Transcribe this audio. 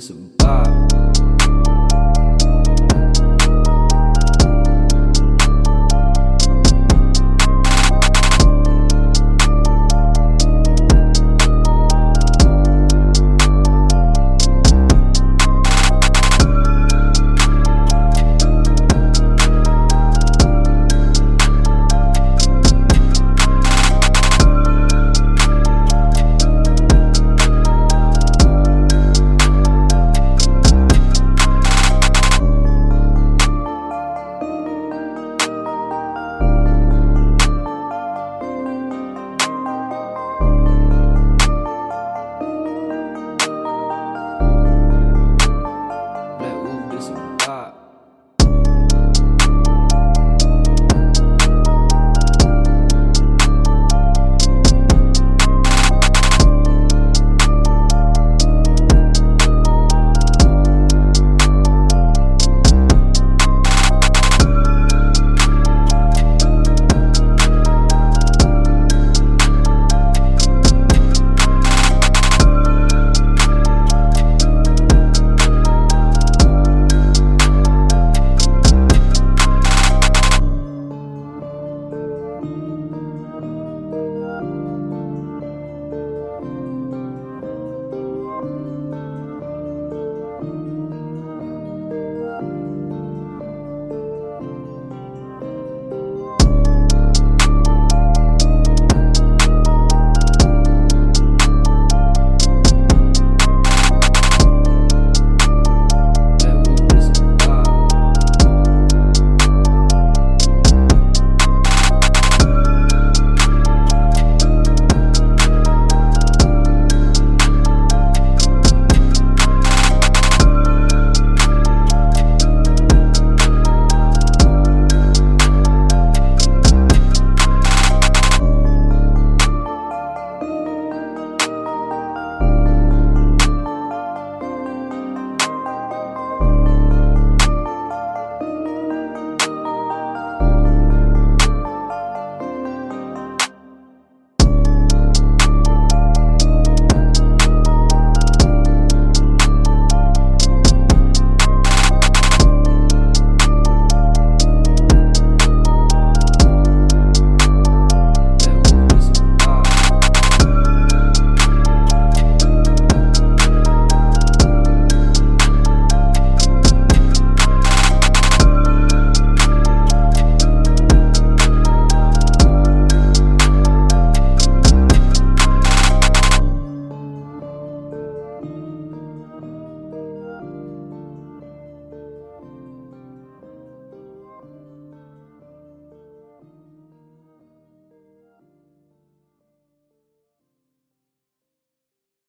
Somebody.